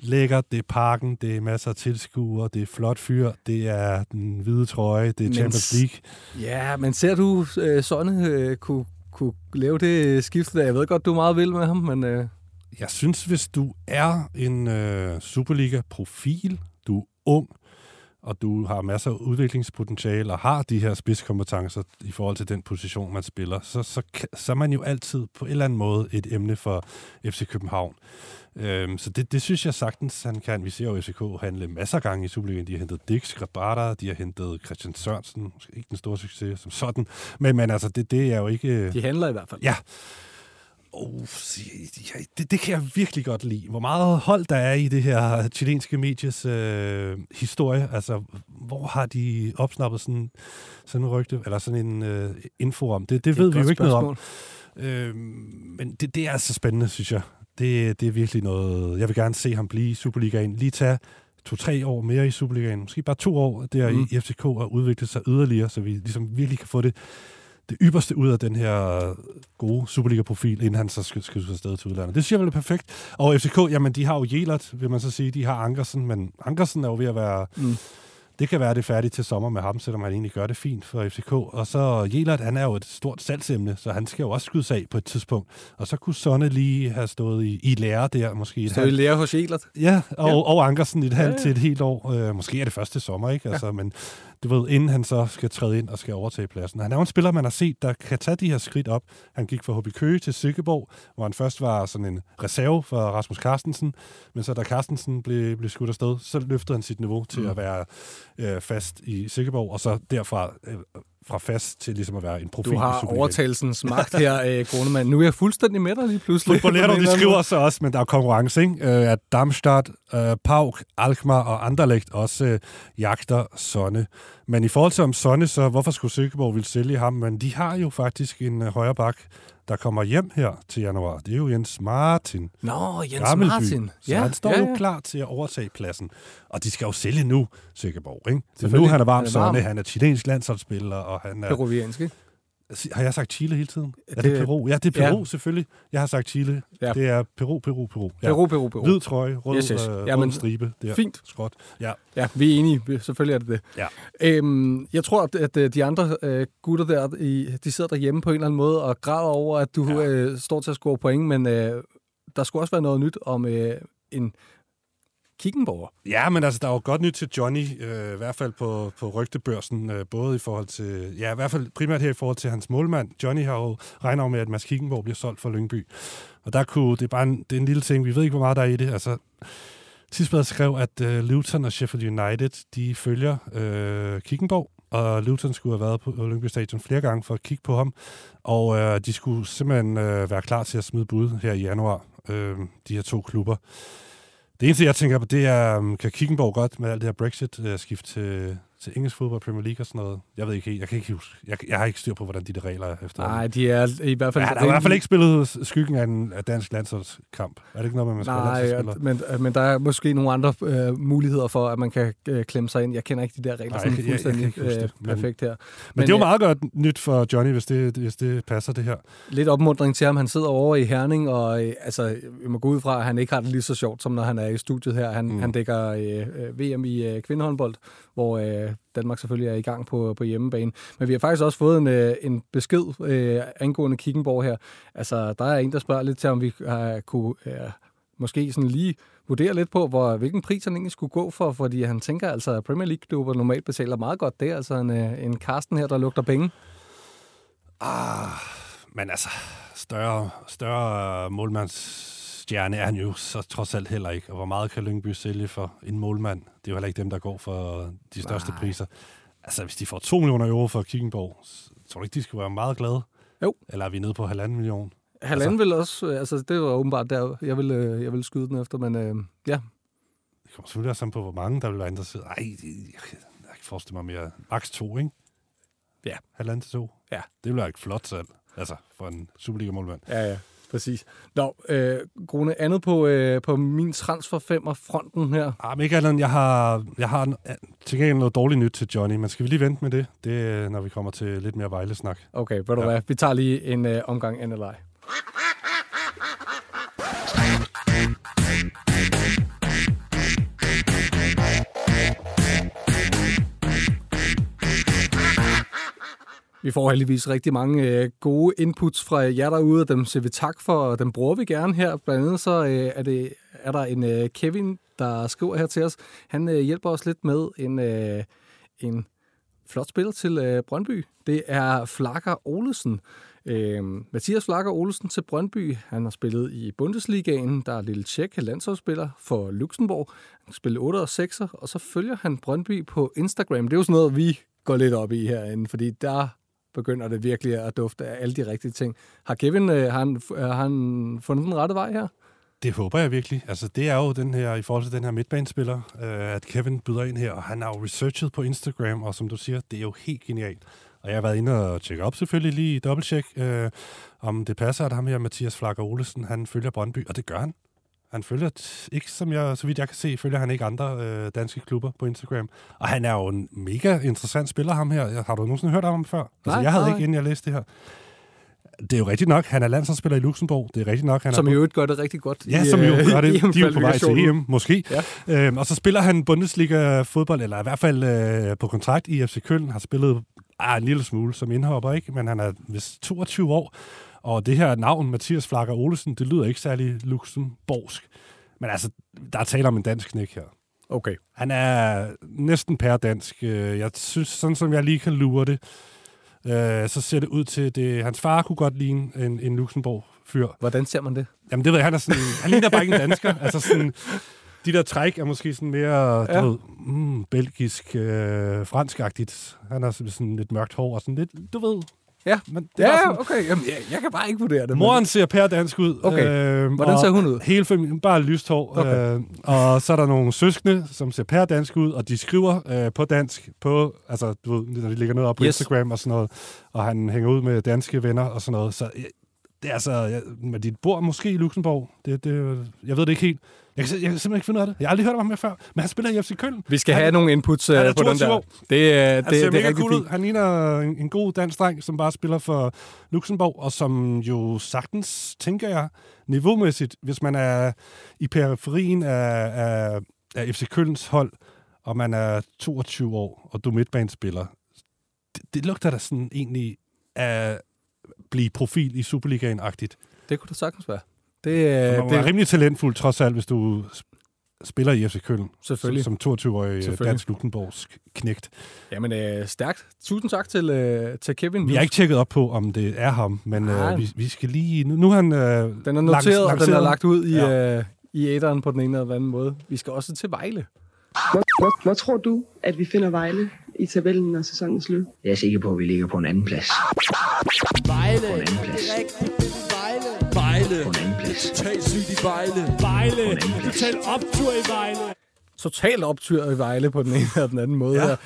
lækkert, det er parken, det er masser af tilskuere, det er flot fyr, det er den hvide trøje, det er Men Champions League. Ja, men ser du øh, Sonne øh, kunne, kunne lave det skifte der? Jeg ved godt, du er meget vild med ham, men øh, Jeg synes, hvis du er en øh, Superliga-profil, du er ung, og du har masser af udviklingspotentiale og har de her spidskompetencer i forhold til den position, man spiller, så, så, så er man jo altid på en eller anden måde et emne for FC København. Øhm, så det, det synes jeg sagtens, han kan. Vi ser jo FCK handle masser af gange i Superligaen. De har hentet Dix, Grabata, de har hentet Christian Sørensen. Måske ikke den store succes som sådan. Men, men altså, det, det er jo ikke... de handler i hvert fald. Ja. Oh, det, det kan jeg virkelig godt lide. Hvor meget hold der er i det her chilenske medies øh, historie. Altså, hvor har de opsnappet sådan, sådan en rygte, eller sådan en øh, info om? Det, det, er ved vi jo ikke noget om. spørgsmål. Øh, men det, det er altså spændende, synes jeg. Det, det er virkelig noget... Jeg vil gerne se ham blive i Superligaen. Lige tage to-tre år mere i Superligaen. Måske bare to år der mm. i FCK og udvikle sig yderligere, så vi ligesom virkelig kan få det, det ypperste ud af den her gode Superliga-profil, inden han så skal, skal afsted til udlandet. Det jeg vel er perfekt. Og FCK, jamen de har jo Jelert, vil man så sige. De har Ankersen, men Ankersen er jo ved at være... Mm. Det kan være, det er færdigt til sommer med ham, selvom han egentlig gør det fint for FCK. Og så Jelert, han er jo et stort salgsemne, så han skal jo også skydes af på et tidspunkt. Og så kunne Sonne lige have stået i, i lære der, måske Så I lærer hos Elert. Ja, og, Ja. ja. og Ankersen et halvt Ja, ja. til et helt år. Øh, måske er det første sommer, ikke? Altså, Men du ved, inden han så skal træde ind og skal overtage pladsen. Han er jo en spiller, man har set, der kan tage de her skridt op. Han gik fra HB Køge til Silkeborg, hvor han først var sådan en reserve for Rasmus Carstensen, men så da Carstensen blev, blev skudt afsted, så løftede han sit niveau til Mm. at være øh, fast i Silkeborg, og så derfra øh, fra fast til ligesom at være en profil Du har overtagelsens magt her, (laughs) øh. Nu er jeg fuldstændig med dig lige pludselig. Fodbollero, de skriver så også, men der er konkurrence, ikke? Øh, at Darmstadt, øh, Pauk, Alkmaar og Anderlecht også øh, jagter Sonne. Men i forhold til om Sonne, så hvorfor skulle Silkeborg ville sælge ham? Men de har jo faktisk en øh, højre bak, der kommer hjem her til januar. Det er jo Jens Martin. Nå, Jens Gammelby. Martin. Så han står jo klar til at overtage pladsen. Og de skal jo sælge nu, Silkeborg. Ikke? Det er nu, han er varm Han er varm. Sonne. Han er chilensk landsholdsspiller, og han er... Peruviansk, ikke? Har jeg sagt Chile hele tiden? Er det, Det- Peru? Ja, det er Peru, ja. selvfølgelig. Jeg har sagt Chile. Ja. Det er Peru, Peru, Peru. Ja. Peru, Peru, Peru. Hvid trøje, rød, Yes, yes. øh, Jamen, rød stribe. Der. fint. Skråt. Ja. Ja, vi er enige. Selvfølgelig er det det. Ja. Øhm, jeg tror, at, at øh, de andre øh, gutter der, i, de sidder derhjemme på en eller anden måde og græder over, at du ja. øh, står til at score point, men øh, der skulle også være noget nyt om øh, en Kickenborg. ja, men altså, der er jo godt nyt til Johnny, øh, i hvert fald på, på rygtebørsen, øh, både i forhold til, ja, i hvert fald primært her i forhold til hans målmand. Johnny har jo regnet med, at Mads Kickenborg bliver solgt for Lyngby. Og der kunne, det er bare en, det er en lille ting, vi ved ikke, hvor meget der er i det. Altså, Tidsbladet skrev, at øh, Luton og Sheffield United, de følger øh, Kickenborg, og Luton skulle have været på Lyngby Stadion flere gange for at kigge på ham, og øh, de skulle simpelthen øh, være klar til at smide bud her i januar, øh, de her to klubber. Det eneste, jeg tænker på, det er, um, kan Kickenborg godt med alt det her Brexit-skift øh, til, til engelsk fodbold, Premier League og sådan noget. Jeg ved ikke jeg kan ikke huske. Jeg, jeg har ikke styr på, hvordan de der regler er efter. Nej, de er i hvert fald... Ja, der er i hvert fald ikke spillet skyggen af en af dansk landsholdskamp. Er det ikke noget, man skal Nej, men, men der er måske nogle andre øh, muligheder for, at man kan øh, klemme sig ind. Jeg kender ikke de der regler Nej, sådan jeg- jeg- jeg fuldstændig kan ikke øh, men- perfekt her. Men, men det er jo meget godt nyt for Johnny, hvis det, hvis det passer det her. lidt opmuntring til ham. Han sidder over i Herning, og øh, altså, vi må gå ud fra, at han ikke har det lige så sjovt, som når han er i studiet her. Han, mm. han dækker øh, øh, VM i øh, kvindehåndbold, hvor øh, Danmark selvfølgelig er i gang på, på hjemmebane. Men vi har faktisk også fået en, øh, en besked øh, angående Kickenborg her. Altså, der er en, der spørger lidt til, om vi øh, kunne øh, måske sådan lige vurdere lidt på, hvor, hvilken pris han egentlig skulle gå for, fordi han tænker altså, at Premier League-klubber normalt betaler meget godt. Det altså en, øh, en Karsten her, der lugter penge. Ah, men altså, større, større målmands målmandsstjerne er han jo så trods alt heller ikke. Og hvor meget kan Lyngby sælge for en målmand? Det er jo heller ikke dem, der går for de største Nej. priser. Altså, hvis de får 2 millioner euro for Kickenborg, så tror du ikke, de skal være meget glade? Jo. Eller er vi nede på halvanden million? Halvanden altså, vil også, øh, altså det var åbenbart der, jeg ville, øh, jeg ville skyde den efter, men øh, ja, Det kommer selvfølgelig også på, hvor mange der vil være interesseret. Ej, det- jeg kan jeg kan ikke forestille mig mere. Max to, ikke? Ja. Halvanden til to. Ja. Det vil være et flot salg. Altså, for en Superliga-målmand. ja, ja, præcis. Nå, øh, Grune, andet på, øh, på min transfer 5 og fronten her. Ah, men ikke andet end, jeg har, jeg har til gengæld noget dårligt nyt til Johnny, men skal vi lige vente med det? Det er, når vi kommer til lidt mere Vejle-snak. Okay, ved du Ja. hvad, vi tager lige en øh, omgang NLI. Vi får heldigvis rigtig mange øh, gode inputs fra jer derude, og dem siger vi tak for, og dem bruger vi gerne her. Blandt andet så øh, er, det, er der en øh, Kevin, der skriver her til os. Han øh, hjælper os lidt med en, øh, en flot spil til øh, Brøndby. Det er Flakker Olesen. Øh, Mathias Flakker Olesen til Brøndby. Han har spillet i Bundesligaen. Der er lille tjek landsholdsspiller for Luxembourg. Han spiller 8 og 6, og så følger han Brøndby på Instagram. Det er jo sådan noget, vi går lidt op i herinde, fordi der begynder det virkelig at dufte af alle de rigtige ting. Har Kevin øh, har han, øh, har han fundet den rette vej her? Det håber jeg virkelig. Altså, det er jo den her, i forhold til den her midtbanespiller, øh, at Kevin byder ind her, og han har jo researchet på Instagram, og som du siger, det er jo helt genialt. Og jeg har været inde og tjekke op selvfølgelig lige dobbelttjek, øh, om det passer, at ham her, Mathias Flakker Olesen, han følger Brøndby, og det gør han. Han følger ikke, som jeg, så vidt jeg kan se, følger han ikke andre øh, danske klubber på Instagram. Og han er jo en mega interessant spiller, ham her. Har du nogensinde hørt om ham før? altså, Nej, jeg havde nej. ikke, inden jeg læste det her. Det er jo rigtigt nok, han er landsholdsspiller i Luxembourg. Det er rigtigt nok, han Som er i øvrigt gør det rigtig godt. Ja, i, som jo øh, gør det. (laughs) De er jo på vej til. EM, måske. Ja. Øhm, og så spiller han Bundesliga-fodbold, eller i hvert fald øh, på kontrakt i FC Køln. Har spillet ah, en lille smule som indhopper, ikke? Men han er vist 22 år. Og det her navn, Mathias Flakker Olesen, det lyder ikke særlig luxemborgsk. Men altså, der er tale om en dansk knæk her. Okay. Han er næsten per dansk. Øh, Jeg synes, sådan som jeg lige kan lure det, øh, så ser det ud til, det hans far kunne godt ligne en, en Luxembourg-fyr. Hvordan ser man det? Jamen, det ved jeg, han er sådan... Han ligner bare ikke en dansker. (laughs) altså sådan... De der træk er måske sådan mere, Ja. du ved, mm, belgisk, øh, franskagtigt. Han har sådan- sådan lidt mørkt hår og sådan lidt, du ved. Ja. Men det Ja, bare sådan, okay. Jamen, jeg, jeg kan bare ikke vurdere det. men- Moren ser pære dansk ud. Okay. Øh, Hvordan ser hun ud? Hele familien, bare lyst hår. Okay. Øh, og så er der nogle søskende, som ser pære dansk ud, og de skriver øh, på dansk, på, altså, du ved, når de lægger noget op på Yes. yes. Instagram og sådan noget, og han hænger ud med danske venner og sådan noget. Så øh, det er altså, jeg, men de bor måske i Luxembourg. Det, det, jeg ved det ikke helt. Jeg kan, jeg kan simpelthen ikke finde ud af det. Jeg har aldrig hørt om ham før, men han spiller i FC Køln. Vi skal Han- have nogle inputs uh, er på den 22 der. år. Det, er Han det, ser det er mega rigtig cool fint. Han ligner en, en god dansk dreng, som bare spiller for Luxembourg, og som jo sagtens, tænker jeg, niveaumæssigt, hvis man er i periferien af, af, af FC Kølns hold, og man er 22 år, og du er midtbanespiller, det, det lugter da sådan egentlig af blive profil i Superligaen-agtigt. Det kunne det sagtens være. Det, Det, øh, man det er rimelig talentfuld, trods alt, hvis du sp- spiller i FC Køln. Selvfølgelig. Som, som 22-årig Selvfølgelig. dansk luxemborgsk knægt. Jamen, øh, stærkt. Tusind tak til, øh, til Kevin. Vi har ikke tjekket op på, om det er ham, men Nej. øh, vi, vi skal lige... Nu, nu han... Øh, Den er noteret, og den er lagt ud i, Ja. øh, i æderen på den ene eller den anden måde. Vi skal også til Vejle. Hvor, hvor, hvor tror du, at vi finder Vejle i tabellen, når sæsonen slut? Jeg er sikker på, at vi ligger på en anden plads. Vejle. På en anden plads. Vejle. Vejle. På en anden plads. Total sygt i Vejle. Vejle. Total optur i Vejle. totalt optyr i Vejle på den ene eller den anden måde. Ja. Ja,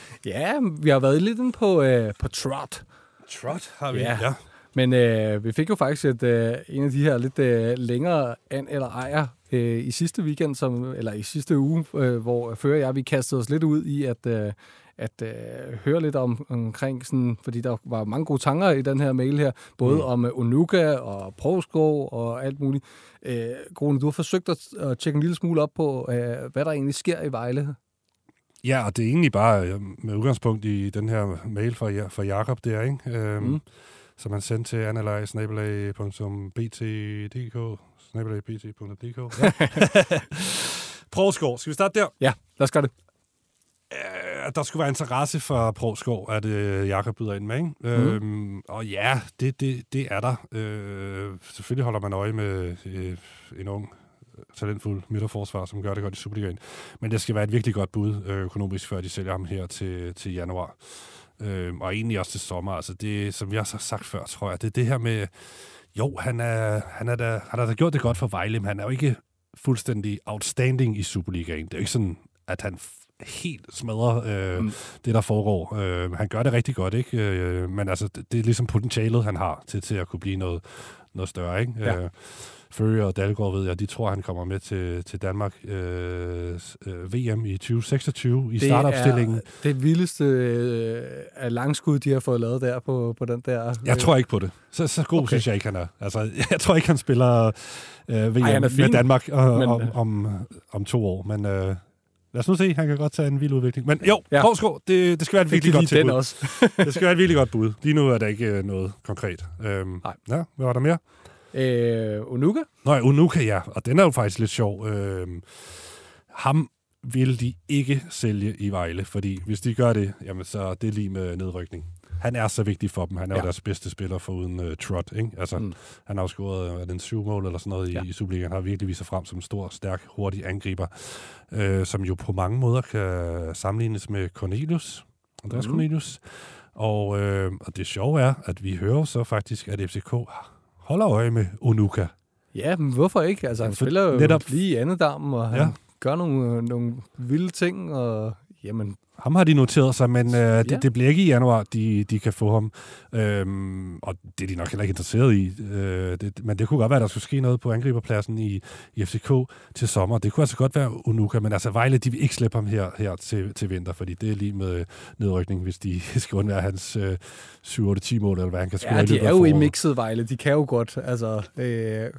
ja vi har været lidt inde på, øh, på trot. Trot har vi, Ja. ja. Men øh, vi fik jo faktisk et, øh, en af de her lidt øh, længere an eller ejer øh, i sidste weekend, som, eller i sidste uge, øh, hvor Fører og jeg, vi kastede os lidt ud i at, øh, at øh, høre lidt om, omkring, sådan, fordi der var mange gode tanker i den her mail her, både mm. om øh, Onuka og Provskov og alt muligt. Øh, Grone, du har forsøgt at, at tjekke en lille smule op på, øh, hvad der egentlig sker i Vejle. Ja, og det er egentlig bare øh, med udgangspunkt i den her mail fra, fra Jakob der, ikke? Øhm, Mm. Som han sendte til analyse.bt.dk snabelag.bt.dk ja. (laughs) Provskov, skal vi starte der? Ja, lad os gøre det. At der skulle være interesse for Provskov, at øh, Jakob byder ind med. Ikke? Mm. Øhm, og ja, det, det, det er der. Øh, selvfølgelig holder man øje med øh, en ung, talentfuld midterforsvar, som gør det godt i Superligaen. Men det skal være et virkelig godt bud øh, økonomisk, før de sælger ham her til, til januar. Øh, og egentlig også til sommer. Altså det, som jeg har sagt før, tror jeg, det er det her med, jo, han, er, han, er da, han har da gjort det godt for Vejle, men han er jo ikke fuldstændig outstanding i Superligaen. Det er jo ikke sådan, at han helt smadrer øh, mm. det, der foregår. Øh, han gør det rigtig godt, ikke? Øh, men altså, det, det er ligesom potentialet, han har til, til at kunne blive noget, noget større, ikke? Ja. Øh, Føre og Dalgaard ved jeg, de tror, han kommer med til, til Danmark øh, øh, VM i 2026 i Det startopstillingen. er det vildeste øh, af langskud, de har fået lavet der på, på den der... Jeg tror ikke på det. Så, så god Okay. synes jeg ikke, han er. Altså, (laughs) jeg tror ikke, han spiller øh, VM Ej, han med Danmark øh, men- om, om, om to år. Men øh, lad os nu se, han kan godt tage en vild udvikling. Men jo, Ja. Provskov, det, det skal være et virkelig godt den tilbud. også. (laughs) det skal være et virkelig godt bud. Lige nu er der ikke øh, noget konkret. Øhm, Nej. Ja, hvad var der mere? Øh, Onuka? Nå, ja, Unuka, ja. Og den er jo faktisk lidt sjov. Øhm, ham vil de ikke sælge i Vejle, fordi hvis de gør det, jamen så er det lige med nedrykning. Han er så vigtig for dem. Han er ja. Jo deres bedste spiller foruden uh, Trot. Ikke? Altså, Mm. Han har jo scoret øh, er det en syv mål eller sådan noget i, Ja. i Superligaen. Han har virkelig vist sig frem som en stor, stærk, hurtig angriber, øh, som jo på mange måder kan sammenlignes med Cornelius. Andreas mm. Cornelius. Og, øh, og det sjove er, at vi hører så faktisk, at FCK holder øje med Onuka. Ja, men hvorfor ikke? Altså, han spiller jo netop- lige i andedammen, og han Ja. gør nogle, øh, nogle vilde ting, og jamen, Ham har de noteret sig, men øh, det, Ja. det bliver ikke i januar, de, de kan få ham. Øhm, og det er de nok heller ikke interesseret i. Øh, det, men det kunne godt være, at der skulle ske noget på angriberpladsen i, i FCK til sommer. Det kunne altså godt være Unuka, men altså Vejle, de vil ikke slippe ham her, her til, til vinter, fordi det er lige med nedrykning, hvis de (laughs) skal undvære hans øh, 7-8-10 mål, eller hvad han kan score ja, de er jo i mixet Vejle. De kan jo godt, altså, øh,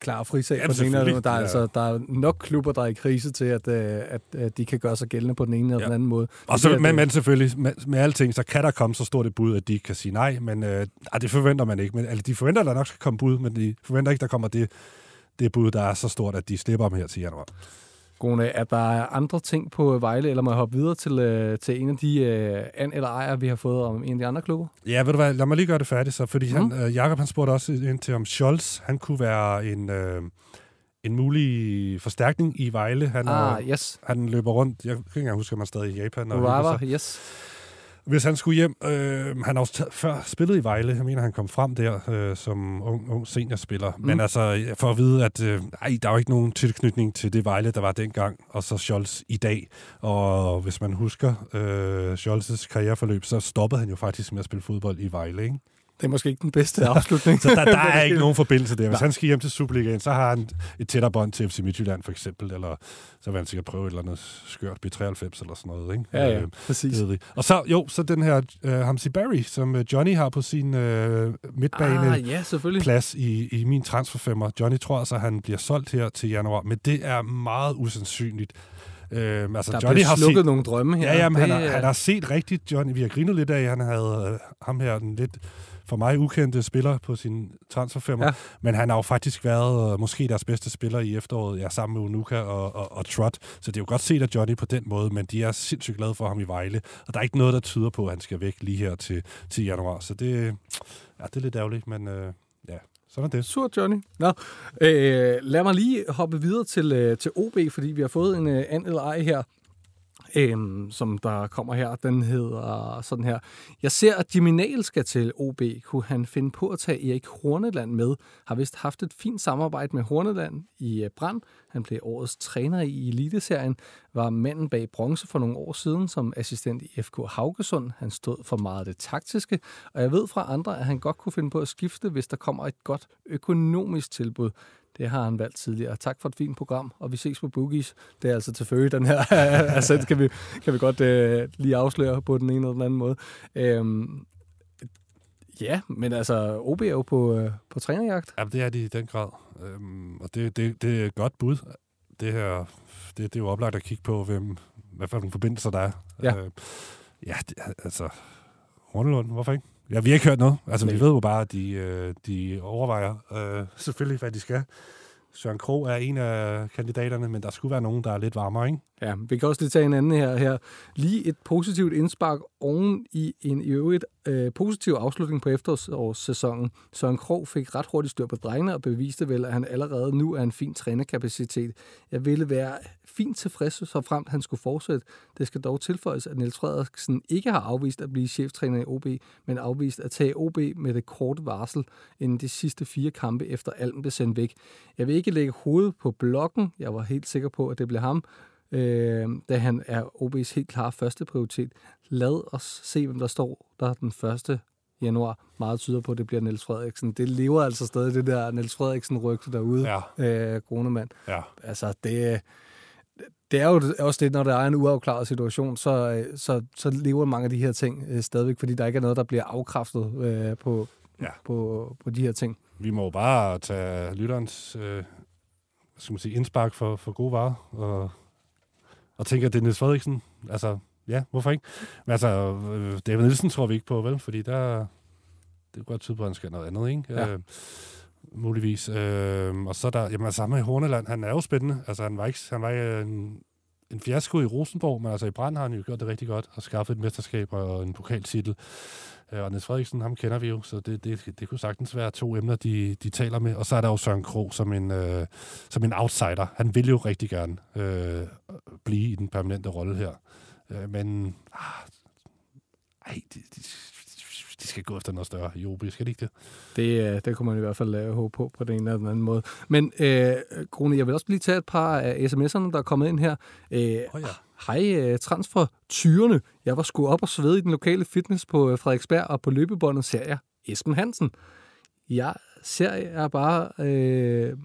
klar frisag på den ene eller. Der, er, Ja. altså, der er nok klubber, der er i krise til, at, øh, at, at de kan gøre sig gældende på den ene eller Ja. den anden måde. Og Det så, det, men, at- men selvfølgelig, med, med alting, så kan der komme så stort et bud, at de kan sige nej, men øh, det forventer man ikke. Men, altså, de forventer, at der nok skal komme bud, men de forventer ikke, der kommer det, det bud, der er så stort, at de slipper dem her til januar. Gone, er der andre ting på Vejle, eller må jeg hoppe videre til, øh, til en af de øh, an- eller ejer, vi har fået om en af de andre klubber? Ja, ved du hvad, lad mig lige gøre det færdigt så, fordi Mm. han, øh, Jacob han spurgte også ind til, om Scholz, han kunne være en, øh, en mulig forstærkning i Vejle. Han, Ah, er, yes. han løber rundt, jeg kan ikke engang huske, om han er stadig i Japan. og sig. yes. Hvis han skulle hjem, øh, han har også før spillet i Vejle, jeg mener, han kom frem der øh, som ung, ung seniorspiller. Mm. Men altså, for at vide, at øh, ej, der er jo ikke nogen tilknytning til det Vejle, der var dengang, og så Scholz i dag. Og hvis man husker øh, Scholz's karriereforløb, så stoppede han jo faktisk med at spille fodbold i Vejle, ikke? Det er måske ikke den bedste afslutning. (laughs) Så der, der er (laughs) ikke nogen forbindelse der. Hvis Nej. han skal hjem til Superligaen, så har han et tættere bånd til FC Midtjylland for eksempel, eller så vil han sikkert prøve et eller andet skørt B93 eller sådan noget. Ikke? Ja, ja, Øh, præcis. det. Og så, jo, så den her uh, Hamsi Barry, som øh, Johnny har på sin uh, midtbane Ah, ja, plads i, i min transferfemmer. Johnny tror altså, at han bliver solgt her til januar, men det er meget usandsynligt. Øhm, altså, Der Johnny har slukket set, nogle drømme her. Ja, ja, men han, Det har, han har set rigtigt, Johnny. Vi har grinet lidt af, han havde øh, ham her, den lidt for mig ukendte spiller på sin transferfemmer. Ja. Men han har jo faktisk været øh, måske deres bedste spiller i efteråret, ja, sammen med Unuka og, og, og Trot. Så det er jo godt set af Johnny på den måde, men de er sindssygt glade for ham i Vejle. Og der er ikke noget, der tyder på, at han skal væk lige her til, til januar. Så det, ja, det er lidt ærgerligt, men øh, ja, sådan er det. Surt, Johnny. Nå, øh, lad mig lige hoppe videre til, øh, til OB, fordi vi har fået en øh, an eller ej her øhm, som der kommer her. Den hedder sådan her. Jeg ser, at Jimmy Nail skal til OB. Kunne han finde på at tage Erik Horneland med? Har vist haft et fint samarbejde med Horneland i øh, Brand. Han blev årets træner i Eliteserien. Var manden bag bronze for nogle år siden som assistent i FK Haugesund. Han stod for meget af det taktiske, og jeg ved fra andre, at han godt kunne finde på at skifte, hvis der kommer et godt økonomisk tilbud. Det har han valgt tidligere. Tak for et fint program, og vi ses på Boogies. Det er altså til følge, den her. (laughs) altså, kan vi, kan vi godt øh, lige afsløre på den ene eller den anden måde. Øhm, ja, men altså, OB er jo på, øh, på trænerjagt. Ja, det er de i den grad. Øhm, og det, det, det er et godt bud. Det her, det, det er jo oplagt at kigge på, hvem, hvad for nogle forbindelser der er. Ja. Øh, ja, det, altså, Rundelund, hvorfor ikke? Ja, vi har ikke hørt noget. Altså, Nej. vi ved jo bare, at de, øh, de overvejer øh, selvfølgelig, hvad de skal. Søren Kro er en af kandidaterne, men der skulle være nogen, der er lidt varmere, ikke? Ja, vi kan også lige tage en anden her. her. Lige et positivt indspark oven i en i øvrigt øh, positiv afslutning på efterårssæsonen. Søren Krog fik ret hurtigt styr på drengene og beviste vel, at han allerede nu er en fin trænerkapacitet. Jeg ville være fint tilfreds, så fremt han skulle fortsætte. Det skal dog tilføjes, at Niels Frederiksen ikke har afvist at blive cheftræner i OB, men afvist at tage OB med det korte varsel inden de sidste fire kampe efter Alm blev sendt væk. Jeg vil ikke lægge hovedet på blokken. Jeg var helt sikker på, at det blev ham, øh, da han er OB's helt klare første prioritet. Lad os se, hvem der står der den første januar. Meget tyder på, at det bliver Niels Frederiksen. Det lever altså stadig, det der Niels Frederiksen-rygte derude, Ja. øh, Grunemann. Ja. Altså, det, det er jo også det, når der er en uafklaret situation, så, så, så lever mange af de her ting øh, stadigvæk, fordi der ikke er noget, der bliver afkræftet øh, på, Ja. på, på de her ting. Vi må jo bare tage lytterens øh, skal man sige, indspark for, for gode varer, og, og tænke, at det er Niels Frederiksen. Altså, ja, hvorfor ikke? Men altså, øh, David Nielsen tror vi ikke på, vel? Fordi der, det kunne godt tyde på, at han skal noget andet, ikke? Ja. Øh, muligvis. Øh, og så er der, jamen altså, ham med Horneland, han er jo spændende. Altså, han var ikke, han var ikke en, en fiasko i Rosenborg, men altså i Brand har han jo gjort det rigtig godt, og skaffet et mesterskab og en pokaltitel. Øh, Og Niels Frederiksen, ham kender vi jo, så det, det, det kunne sagtens være to emner, de, de taler med. Og så er der jo Søren Krog som en, øh, som en outsider. Han vil jo rigtig gerne øh, blive i den permanente rolle her. Øh, men ah, ej, de, de, de skal gå efter noget større OB, skal de ikke det? Det, øh, det kunne man i hvert fald øh, håbe på, på den ene eller den anden måde. Men, øh, Grune, jeg vil også lige tage et par af sms'erne, der er kommet ind her. Øh, Åh ja. Hej, øh, transfer tyrene. Jeg var sgu op og svede i den lokale fitness på øh, Frederiksberg, og på løbebåndet ser jeg Esben Hansen. Jeg ser jeg bare... Øh,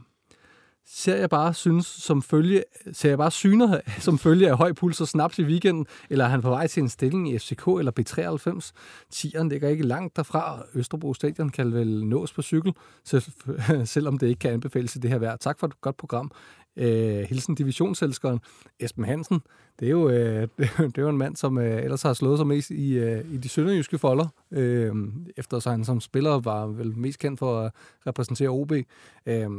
ser jeg bare synes som følge, ser jeg bare syner (laughs) som følge af høj puls og snaps i weekenden, eller er han på vej til en stilling i FCK eller B93? Tieren ligger ikke langt derfra. Østerbro Stadion kan vel nås på cykel, (laughs) selvom det ikke kan anbefales i det her vejr. Tak for et godt program. Øh, hilsen divisionselskeren Esben Hansen. Det er jo, øh, (laughs) det er jo en mand, som øh, ellers har slået sig mest i, øh, i de sønderjyske folder, øh, efter så han som spiller var vel mest kendt for at repræsentere OB. Øh,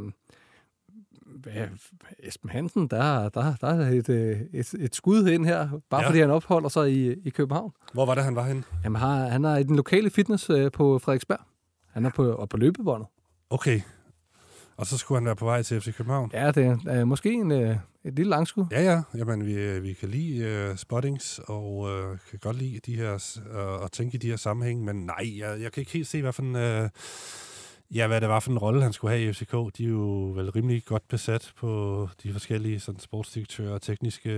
Esben Hansen, der, der, der er et, øh, et, et skud ind her, bare ja. fordi han opholder sig i, i København. Hvor var det, han var henne? Jamen, har, han er i den lokale fitness øh, på Frederiksberg. Han er på, og på løbebåndet. Okay. Og så skulle han være på vej til FC København? Ja, det er øh, måske en, øh, et lille langskud. Ja, ja. Jamen, vi, øh, vi kan lide uh, spottings, og uh, kan godt lide de her, uh, og tænke i de her sammenhæng, men nej, jeg, jeg kan ikke helt se, hvad for en, uh, ja, hvad det var for en rolle, han skulle have i FCK. De er jo vel rimelig godt besat på de forskellige sådan, sportsdirektører og tekniske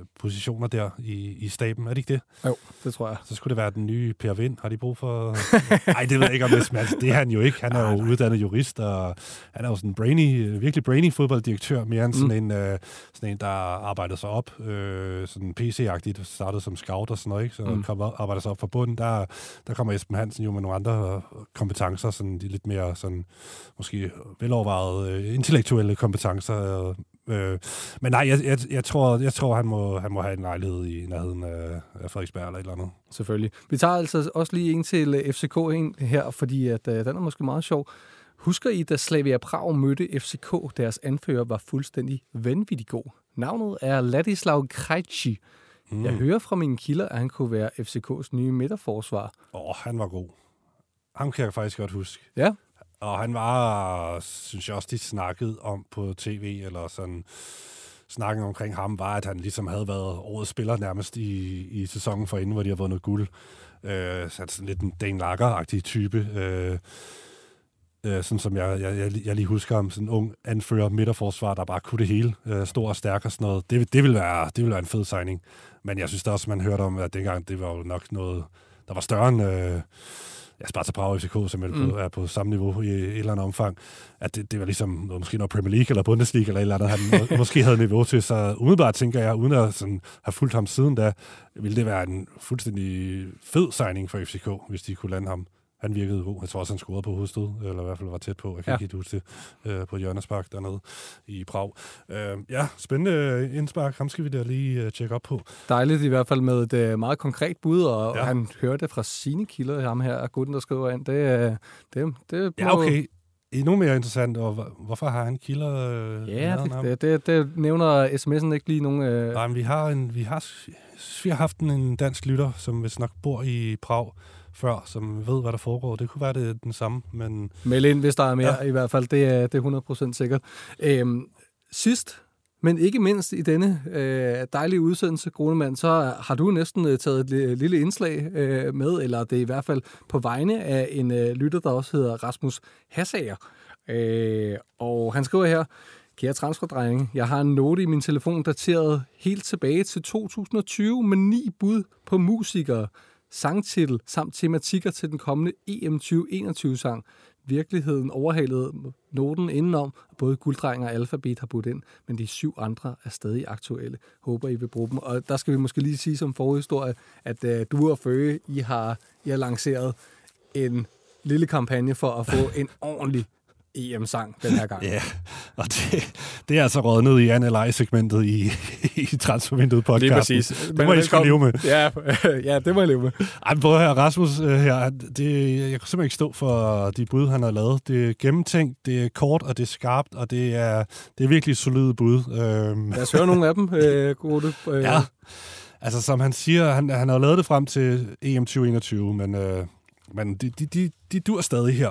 uh, positioner der i, i staben. Er det ikke det? Jo, det tror jeg. Så skulle det være den nye Per Vind. Har de brug for... (laughs) Nej, det ved jeg ikke om det altså, Det er han jo ikke. Han er jo uddannet jurist, og han er jo sådan en brainy, virkelig brainy fodbolddirektør, mere end sådan, Mm. en, øh, sådan en, der arbejdede sig op, øh, sådan PC-agtigt, startede som scout og sådan noget, ikke? så Mm. mm. kom, op- arbejder sig op fra bunden. Der, der kommer Esben Hansen jo med nogle andre kompetencer, sådan de lidt mere sådan, måske velovervejede øh, intellektuelle kompetencer. Øh, men nej, jeg, jeg, jeg, tror, jeg tror han, må, han må have en lejlighed i nærheden af, af Frederiksberg eller et eller andet. Selvfølgelig. Vi tager altså også lige en til øh, FCK ind her, fordi at, øh, den er måske meget sjov. Husker I, da Slavia Prag mødte FCK, deres anfører var fuldstændig vanvittig god? Navnet er Ladislav Krejci. Mm. Jeg hører fra mine kilder, at han kunne være FCK's nye midterforsvar. Åh, oh, han var god. Ham kan jeg faktisk godt huske. Ja. Og han var, synes jeg også, de snakkede om på tv, eller sådan, snakken omkring ham var, at han ligesom havde været årets spiller nærmest i, i sæsonen for inden, hvor de har vundet guld. Øh, så sådan lidt en Dan Lager-agtig type. Øh, øh, sådan som jeg, jeg, jeg, jeg lige husker ham, sådan en ung anfører midterforsvar, der bare kunne det hele, øh, stor og stærk og sådan noget. Det, det, vil være, det vil være en fed signing. Men jeg synes da også, man hørte om, at dengang det var jo nok noget, der var større end... Øh, ja, Sparta Prag FCK, som er, mm. på, er på samme niveau i et eller andet omfang, at det, det var ligesom måske noget Premier League eller Bundesliga eller et eller andet, han må, (laughs) måske havde niveau til. Så umiddelbart tænker jeg, uden at sådan, have fulgt ham siden da, ville det være en fuldstændig fed signing for FCK, hvis de kunne lande ham han virkede god. Jeg tror også, han scorede på hovedstød, eller i hvert fald var tæt på. Jeg kan ja. ikke helt huske det øh, på hjørnespark dernede i Prag. Øh, ja, spændende indspark. Ham skal vi da lige øh, tjekke op på. Dejligt i hvert fald med et øh, meget konkret bud, og ja. han hørte fra sine kilder, ham her, gutten, der skriver ind. Det, øh, det, det ja, okay endnu mere interessant, og hvorfor har han kilder? Øh, ja, det, det, det, det nævner sms'en ikke lige nogen... Øh... Nej, men vi har, en, vi har, vi har haft en, en dansk lytter, som vist nok bor i Prag, før, som ved, hvad der foregår. Det kunne være det den samme, men... Meld ind, hvis der er mere, ja. i hvert fald. Det er, det er 100% sikkert. Øhm, sidst, men ikke mindst i denne øh, dejlige udsendelse, Grunemann, så har du næsten øh, taget et lille indslag øh, med, eller det er i hvert fald på vegne af en øh, lytter, der også hedder Rasmus Hassager. Øh, og han skriver her, Kære transferdrenge, jeg har en note i min telefon dateret helt tilbage til 2020 med ni bud på musikere sangtitel samt tematikker til den kommende EM 2021-sang. Virkeligheden overhalede noten indenom, og både Gulddreng og Alphabet har budt ind, men de syv andre er stadig aktuelle. Håber, I vil bruge dem. Og der skal vi måske lige sige som forhistorie, at uh, du og Føge, I har, I har lanceret en lille kampagne for at få en ordentlig EM-sang den her gang. (laughs) Ja, og det, det er altså rådnet i Analyze-segmentet i, i Transfervinduet podcast. Lige præcis. Det Men må I sgu leve med. Ja, (laughs) ja, det må jeg leve med. Ej, prøv høre, Rasmus uh, her, det, jeg kan simpelthen ikke stå for de bud, han har lavet. Det er gennemtænkt, det er kort, og det er skarpt, og det er, det er virkelig solide bud. Uh, Lad os høre nogle af dem, (laughs) uh, gode. Uh. Ja, altså som han siger, han, han har lavet det frem til EM 2021, men... Uh, men de, de, de, de dur stadig her.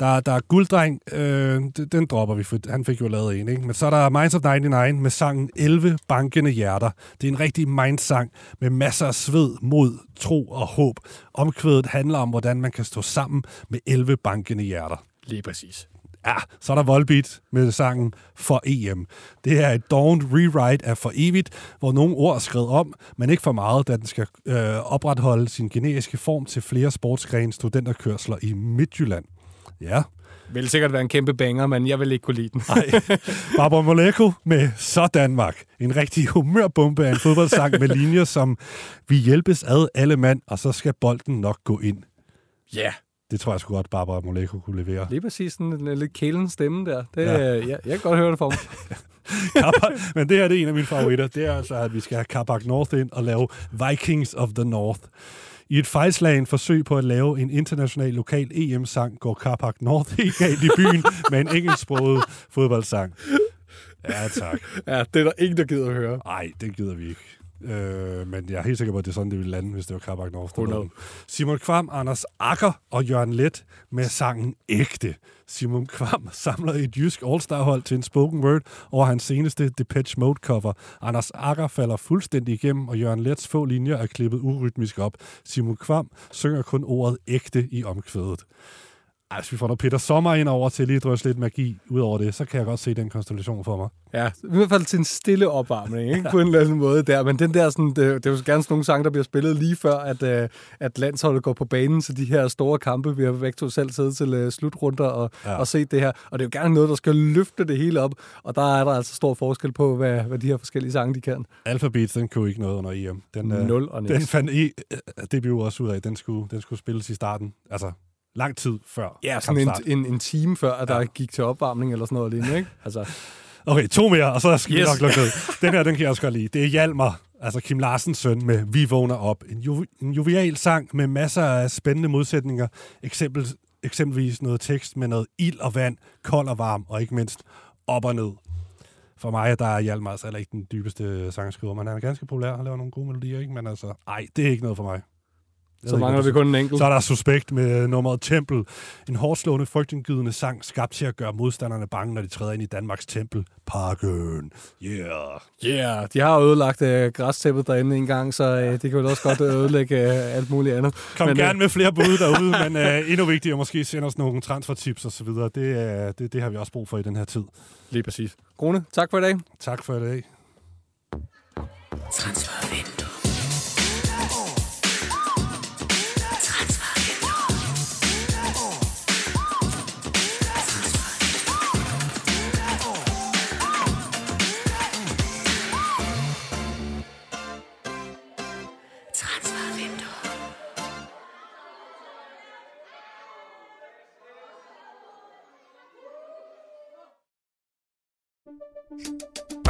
Der, der er Gulddreng, øh, den dropper vi, for han fik jo lavet en. Ikke? Men så er der Minds of 99 med sangen 11 bankende hjerter. Det er en rigtig mindsang med masser af sved, mod, tro og håb. Omkvædet handler om, hvordan man kan stå sammen med 11 bankende hjerter. Lige præcis. Ja, så er der Volbeat med sangen For EM. Det er et Dawn rewrite af For Evigt, hvor nogle ord er skrevet om, men ikke for meget, da den skal øh, opretholde sin generiske form til flere sportsgrene studenterkørsler i Midtjylland. Ja. Vil sikkert være en kæmpe banger, men jeg vil ikke kunne lide den. Nej. Barbara Moleko med Så Danmark. En rigtig humørbombe af en fodboldsang med linjer som Vi hjælpes ad alle mand, og så skal bolden nok gå ind. Ja. Yeah. Det tror jeg sgu godt, Barbara Moleko kunne levere. Lige præcis sådan en lidt kælen stemme der. Det, ja. jeg, jeg kan godt høre det for mig. (laughs) Men det her det er en af mine favoritter. Det er altså, at vi skal have Kabak North ind og lave Vikings of the North. I et fejlslagen forsøg på at lave en international lokal EM-sang, går Carpark North (laughs) helt galt i byen med en engelsksproget fodboldsang. Ja, tak. Ja, det er der ingen, der gider at høre. Nej, det gider vi ikke. Øh, men jeg er helt sikker på, at det er sådan, det ville lande, hvis det var Carbac North. Simon Kvam, Anders Akker og Jørgen Let med sangen Ægte. Simon Kvam (laughs) samler et jysk all-star-hold til en spoken word over hans seneste Depeche Mode cover. Anders Akker falder fuldstændig igennem, og Jørgen Lets få linjer er klippet urytmisk op. Simon Kvam synger kun ordet ægte i omkvædet. Ej, hvis vi får noget Peter Sommer ind over til lige drøse lidt magi ud over det, så kan jeg godt se den konstellation for mig. Ja, i hvert fald til en stille opvarmning, ikke? på en eller anden måde der. Men den der, sådan, det, det er jo gerne sådan nogle sange, der bliver spillet lige før, at, uh, at landsholdet går på banen, så de her store kampe, vi har væk to selv siddet til uh, slutrunder og, ja. og set det her. Og det er jo gerne noget, der skal løfte det hele op, og der er der altså stor forskel på, hvad, hvad de her forskellige sange, de kan. Alphabet, den kunne ikke noget under EM. Den, Nul og Den fandt I, DBU også ud af, den skulle, den skulle spilles i starten. Altså, lang tid før Ja, sådan en, en, en time før, at ja. der gik til opvarmning eller sådan noget lignende, ikke? Altså. (laughs) Okay, to mere, og så skal yes. vi nok lukke ned. Den her, den kan jeg også godt lide. Det er Hjalmar, altså Kim Larsens søn, med Vi vågner op. En, ju, en jovial sang med masser af spændende modsætninger. Eksempel, eksempelvis noget tekst med noget ild og vand, kold og varm, og ikke mindst op og ned. For mig der er Hjalmar altså ikke den dybeste sangskriver, men han er ganske populær. Han laver nogle gode melodier, ikke? Men altså, ej, det er ikke noget for mig. Så mangler vi kun en enkelt. Så er der suspekt med nummeret Tempel. En hårdslående, frygtindgydende sang, skabt til at gøre modstanderne bange, når de træder ind i Danmarks tempel. Parken. Yeah. Yeah, de har ødelagt øh, græstæppet derinde en gang, så øh, det kan vel også godt ødelægge øh, alt muligt andet. Kom Men, øh, gerne med flere bud derude, (laughs) men øh, endnu vigtigere måske sende os nogle transfertips og så videre. Det, øh, det, det har vi også brug for i den her tid. Lige præcis. Krone, tak for i dag. Tak for i dag.